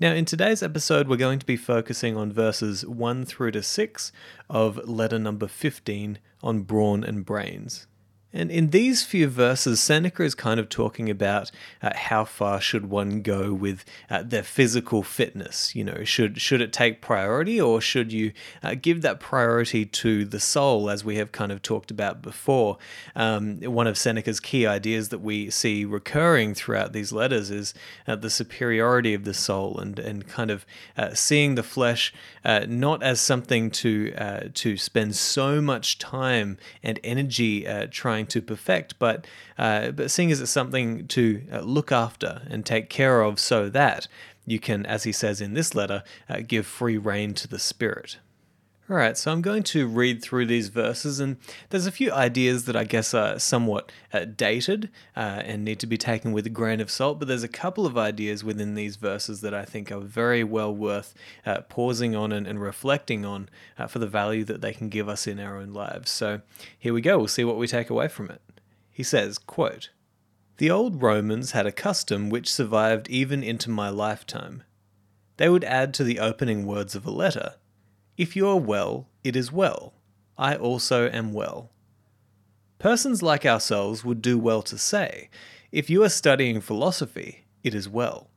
Now, in today's episode, we're going to be focusing on verses 1 through to 6 of letter number 15 on brawn and brains. And in these few verses, Seneca is kind of talking about uh, how far should one go with uh, their physical fitness. You know, should should it take priority, or should you uh, give that priority to the soul, as we have kind of talked about before? Um, one of Seneca's key ideas that we see recurring throughout these letters is uh, the superiority of the soul, and and kind of uh, seeing the flesh uh, not as something to to spend so much time and energy trying trying to perfect, but uh, but seeing as it's something to uh, look after and take care of, so that you can, as he says in this letter, uh, give free rein to the spirit. All right, so I'm going to read through these verses, and there's a few ideas that I guess are somewhat uh, dated uh, and need to be taken with a grain of salt, but there's a couple of ideas within these verses that I think are very well worth uh, pausing on and, and reflecting on uh, for the value that they can give us in our own lives. So here we go, we'll see what we take away from it. He says, quote, The old Romans had a custom which survived even into my lifetime. They would add to the opening words of a letter if you are well, it is well. I also am well. Persons like ourselves would do well to say, If you are studying philosophy, it is well.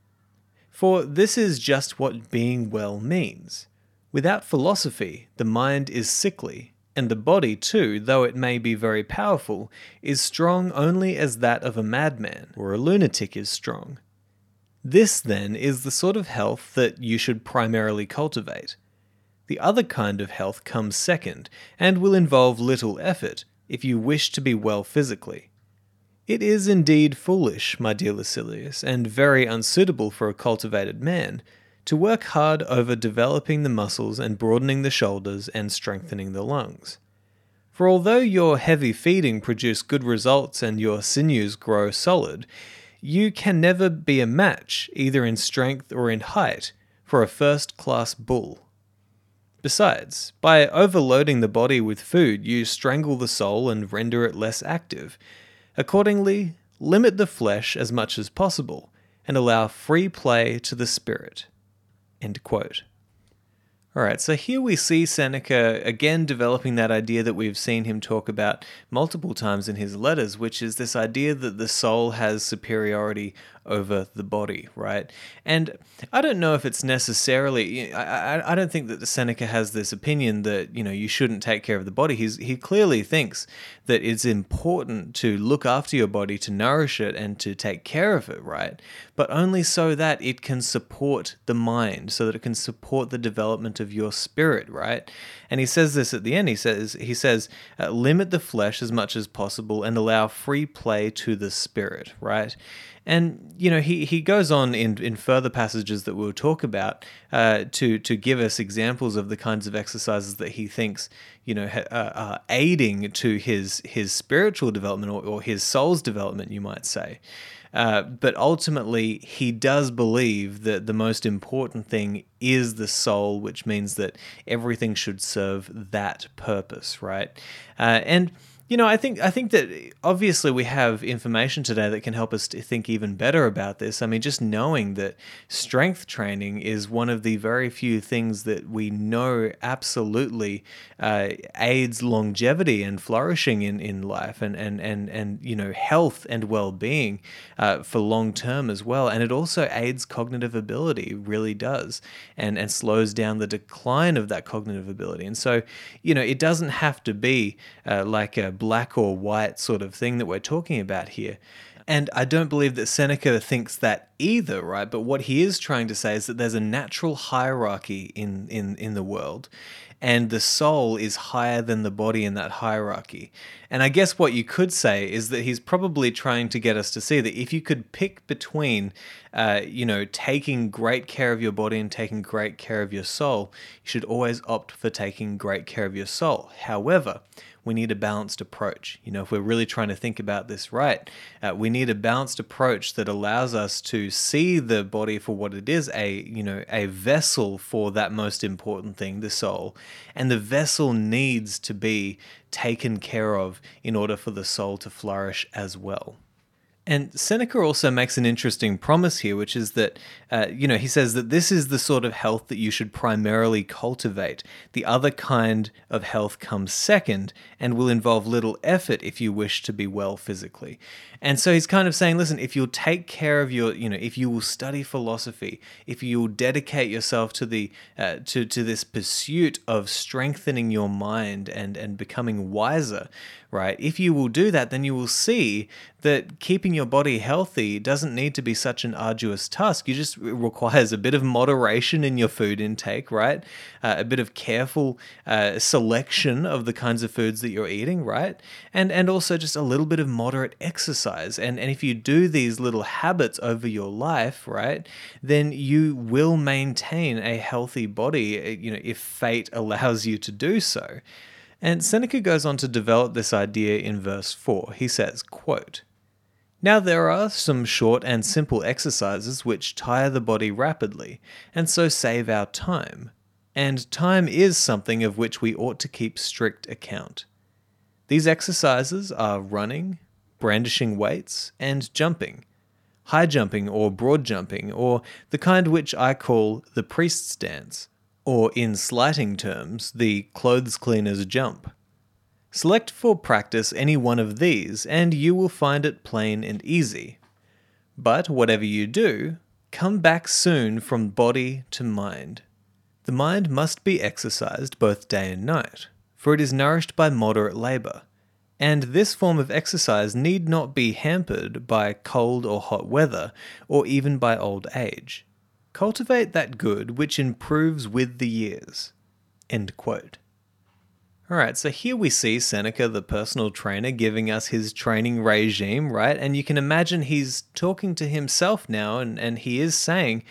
For this is just what being well means. Without philosophy, the mind is sickly, and the body, too, though it may be very powerful, is strong only as that of a madman or a lunatic is strong. This, then, is the sort of health that you should primarily cultivate. The other kind of health comes second, and will involve little effort if you wish to be well physically. It is indeed foolish, my dear Lucilius, and very unsuitable for a cultivated man, to work hard over developing the muscles and broadening the shoulders and strengthening the lungs. For although your heavy feeding produce good results and your sinews grow solid, you can never be a match, either in strength or in height, for a first class bull. Besides, by overloading the body with food, you strangle the soul and render it less active. Accordingly, limit the flesh as much as possible and allow free play to the spirit. End quote. All right, so here we see Seneca again developing that idea that we've seen him talk about multiple times in his letters, which is this idea that the soul has superiority over the body, right? And I don't know if it's necessarily. I, I, I don't think that the Seneca has this opinion that you know you shouldn't take care of the body. He's he clearly thinks that it's important to look after your body, to nourish it, and to take care of it, right? But only so that it can support the mind, so that it can support the development of your spirit, right? And he says this at the end. He says he says uh, limit the flesh as much as possible and allow free play to the spirit, right? And you know, he, he goes on in, in further passages that we'll talk about uh, to to give us examples of the kinds of exercises that he thinks you know uh, are aiding to his his spiritual development or, or his soul's development, you might say. Uh, but ultimately, he does believe that the most important thing is the soul, which means that everything should serve that purpose, right? Uh, and you know, I think I think that obviously we have information today that can help us to think even better about this. I mean, just knowing that strength training is one of the very few things that we know absolutely uh, aids longevity and flourishing in, in life, and and and and you know, health and well being uh, for long term as well. And it also aids cognitive ability, really does, and and slows down the decline of that cognitive ability. And so, you know, it doesn't have to be uh, like a black or white sort of thing that we're talking about here. And I don't believe that Seneca thinks that either, right? But what he is trying to say is that there's a natural hierarchy in in in the world, and the soul is higher than the body in that hierarchy. And I guess what you could say is that he's probably trying to get us to see that if you could pick between, uh, you know, taking great care of your body and taking great care of your soul, you should always opt for taking great care of your soul. However, we need a balanced approach. You know, if we're really trying to think about this right, uh, we need a balanced approach that allows us to see the body for what it is a, you know, a vessel for that most important thing, the soul. And the vessel needs to be taken care of in order for the soul to flourish as well. And Seneca also makes an interesting promise here, which is that, uh, you know, he says that this is the sort of health that you should primarily cultivate. The other kind of health comes second and will involve little effort if you wish to be well physically. And so he's kind of saying, listen, if you'll take care of your, you know, if you will study philosophy, if you will dedicate yourself to the uh, to to this pursuit of strengthening your mind and and becoming wiser, right? If you will do that, then you will see that keeping your body healthy doesn't need to be such an arduous task. You just requires a bit of moderation in your food intake, right? Uh, a bit of careful uh, selection of the kinds of foods that you're eating, right? And and also just a little bit of moderate exercise. And, and if you do these little habits over your life, right, then you will maintain a healthy body, you know, if fate allows you to do so. And Seneca goes on to develop this idea in verse 4. He says, quote, now, there are some short and simple exercises which tire the body rapidly, and so save our time. And time is something of which we ought to keep strict account. These exercises are running, brandishing weights, and jumping. High jumping or broad jumping, or the kind which I call the priest's dance, or in slighting terms, the clothes cleaner's jump. Select for practice any one of these, and you will find it plain and easy. But whatever you do, come back soon from body to mind. The mind must be exercised both day and night, for it is nourished by moderate labour and this form of exercise need not be hampered by cold or hot weather, or even by old age. Cultivate that good which improves with the years. End quote. Alright, so here we see Seneca, the personal trainer, giving us his training regime, right? And you can imagine he's talking to himself now, and, and he is saying,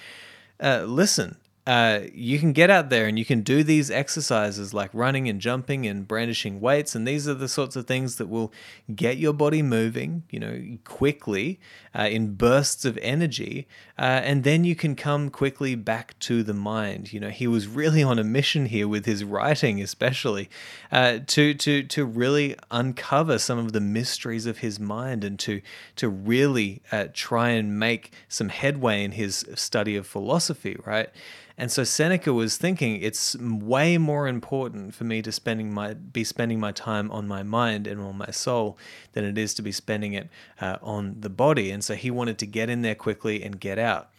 uh, listen, uh, you can get out there and you can do these exercises like running and jumping and brandishing weights. And these are the sorts of things that will get your body moving, you know, quickly uh, in bursts of energy. Uh, and then you can come quickly back to the mind. You know, he was really on a mission here with his writing, especially uh, to, to, to really uncover some of the mysteries of his mind and to, to really uh, try and make some headway in his study of philosophy, right? And so Seneca was thinking it's way more important for me to spending my be spending my time on my mind and on my soul than it is to be spending it uh, on the body. And so he wanted to get in there quickly and get out.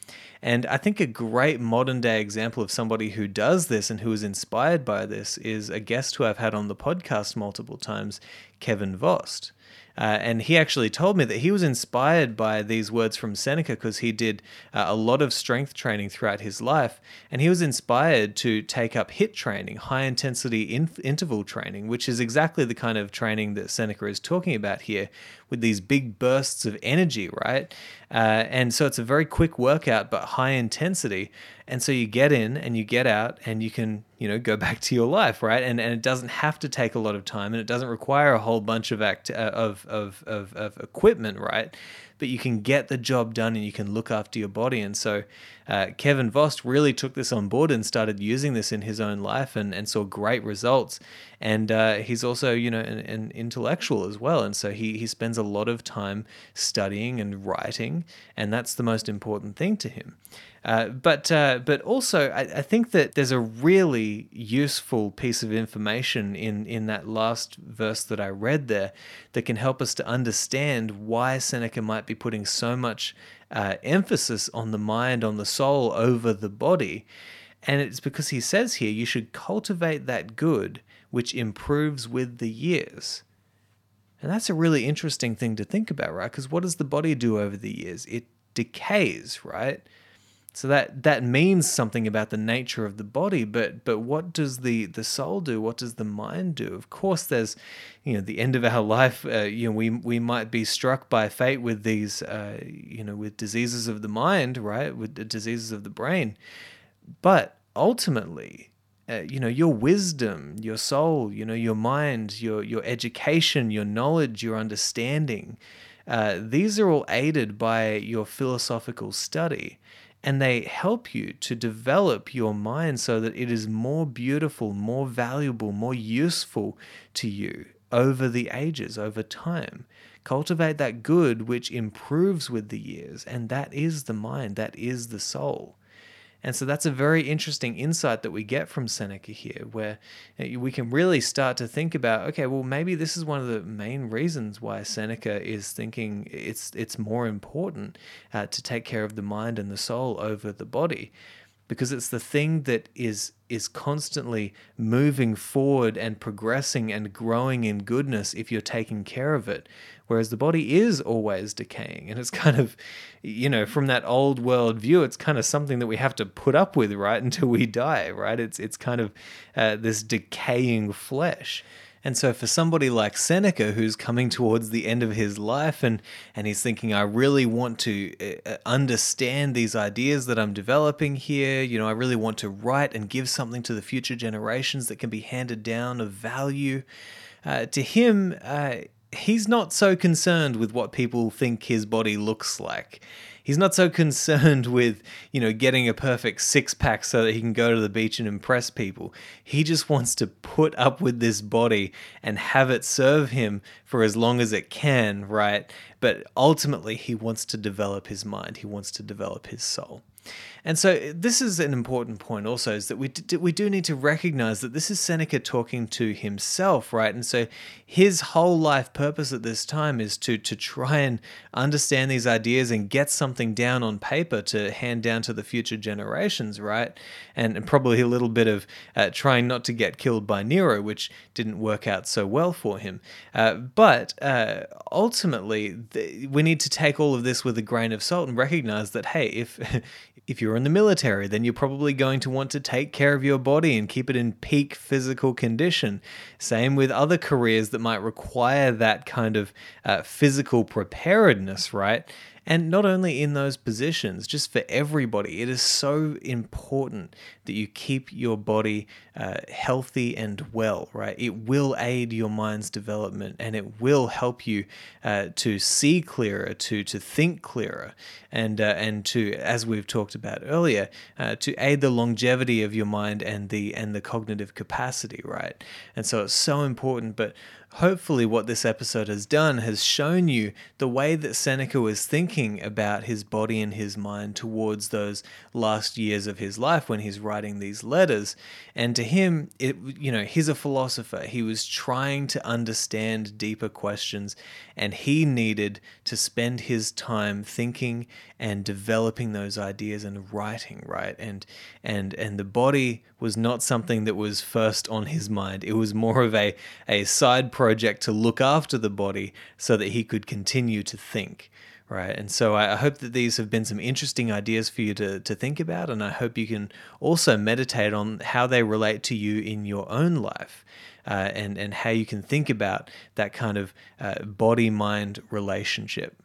And I think a great modern day example of somebody who does this and who is inspired by this is a guest who I've had on the podcast multiple times, Kevin Vost. Uh, and he actually told me that he was inspired by these words from Seneca because he did uh, a lot of strength training throughout his life. And he was inspired to take up HIT training, high intensity in- interval training, which is exactly the kind of training that Seneca is talking about here with these big bursts of energy, right? Uh, and so it's a very quick workout, but high intensity. And so you get in and you get out and you can, you know, go back to your life, right? And, and it doesn't have to take a lot of time and it doesn't require a whole bunch of, act, uh, of, of, of, of equipment, right? But you can get the job done and you can look after your body. And so uh, Kevin Vost really took this on board and started using this in his own life and, and saw great results. And uh, he's also, you know, an, an, intellectual as well. And so he, he spends a lot of time studying and writing, and that's the most important thing to him. Uh, but uh, but also, I, I, think that there's a really useful piece of information in in that last verse that I read there that can help us to understand why Seneca might be putting so much uh, emphasis on the mind, on the soul over the body. And it's because he says here you should cultivate that good which improves with the years. And that's a really interesting thing to think about, right? Because what does the body do over the years? It decays, right? So that that means something about the nature of the body, but but what does the the soul do? What does the mind do? Of course, there's you know the end of our life. Uh, you know we we might be struck by fate with these uh, you know with diseases of the mind, right? With the diseases of the brain, but ultimately. Uh, you know your wisdom your soul you know your mind your your education your knowledge your understanding uh, these are all aided by your philosophical study and they help you to develop your mind so that it is more beautiful, more valuable, more useful to you over the ages, over time. Cultivate that good which improves with the years, and that is the mind, that is the soul. And so that's a very interesting insight that we get from Seneca here, where we can really start to think about okay, well, maybe this is one of the main reasons why Seneca is thinking it's, it's more important uh, to take care of the mind and the soul over the body. Because it's the thing that is is constantly moving forward and progressing and growing in goodness if you're taking care of it whereas the body is always decaying and it's kind of you know from that old world view it's kind of something that we have to put up with right until we die right it's it's kind of uh, this decaying flesh and so for somebody like Seneca, who's coming towards the end of his life and, and he's thinking, I really want to uh, uh, understand these ideas that I'm developing here. You know, I really want to write and give something to the future generations that can be handed down of value. Uh, to him, uh, he's not so concerned with what people think his body looks like he's not so concerned with, you know, getting a perfect six pack so that he can go to the beach and impress people. He just wants to put up with this body and have it serve him for as long as it can, right? But ultimately, he wants to develop his mind, he wants to develop his soul. And so this is an important point also is that we d- we do need to recognize that this is Seneca talking to himself, right? And so his whole life purpose at this time is to to try and understand these ideas and get something down on paper to hand down to the future generations, right? And, and probably a little bit of uh, trying not to get killed by Nero, which didn't work out so well for him. Uh, but uh, ultimately, th- we need to take all of this with a grain of salt and recognize that hey, if if you're in the military, then you're probably going to want to take care of your body and keep it in peak physical condition. Same with other careers that might require that kind of uh, physical preparedness, right? And not only in those positions, just for everybody, it is so important that you keep your body uh, healthy and well, right? It will aid your mind's development and it will help you uh, to see clearer, to, to think clearer, and, uh, and to, as we've talked about earlier, uh, to aid the longevity of your mind and the, and the cognitive capacity, right? And so it's so important. But hopefully, what this episode has done has shown you the way that Seneca was thinking about his body and his mind towards those last years of his life when he's writing these letters. And to him, it you know, he's a philosopher. He was trying to understand deeper questions, and he needed to spend his time thinking and developing those ideas and writing, right? And and and the body was not something that was first on his mind. It was more of a, a side project to look after the body so that he could continue to think right? And so I hope that these have been some interesting ideas for you to, to think about, and I hope you can also meditate on how they relate to you in your own life. Uh, and, and how you can think about that kind of uh, body mind relationship.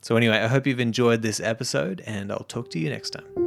So, anyway, I hope you've enjoyed this episode, and I'll talk to you next time.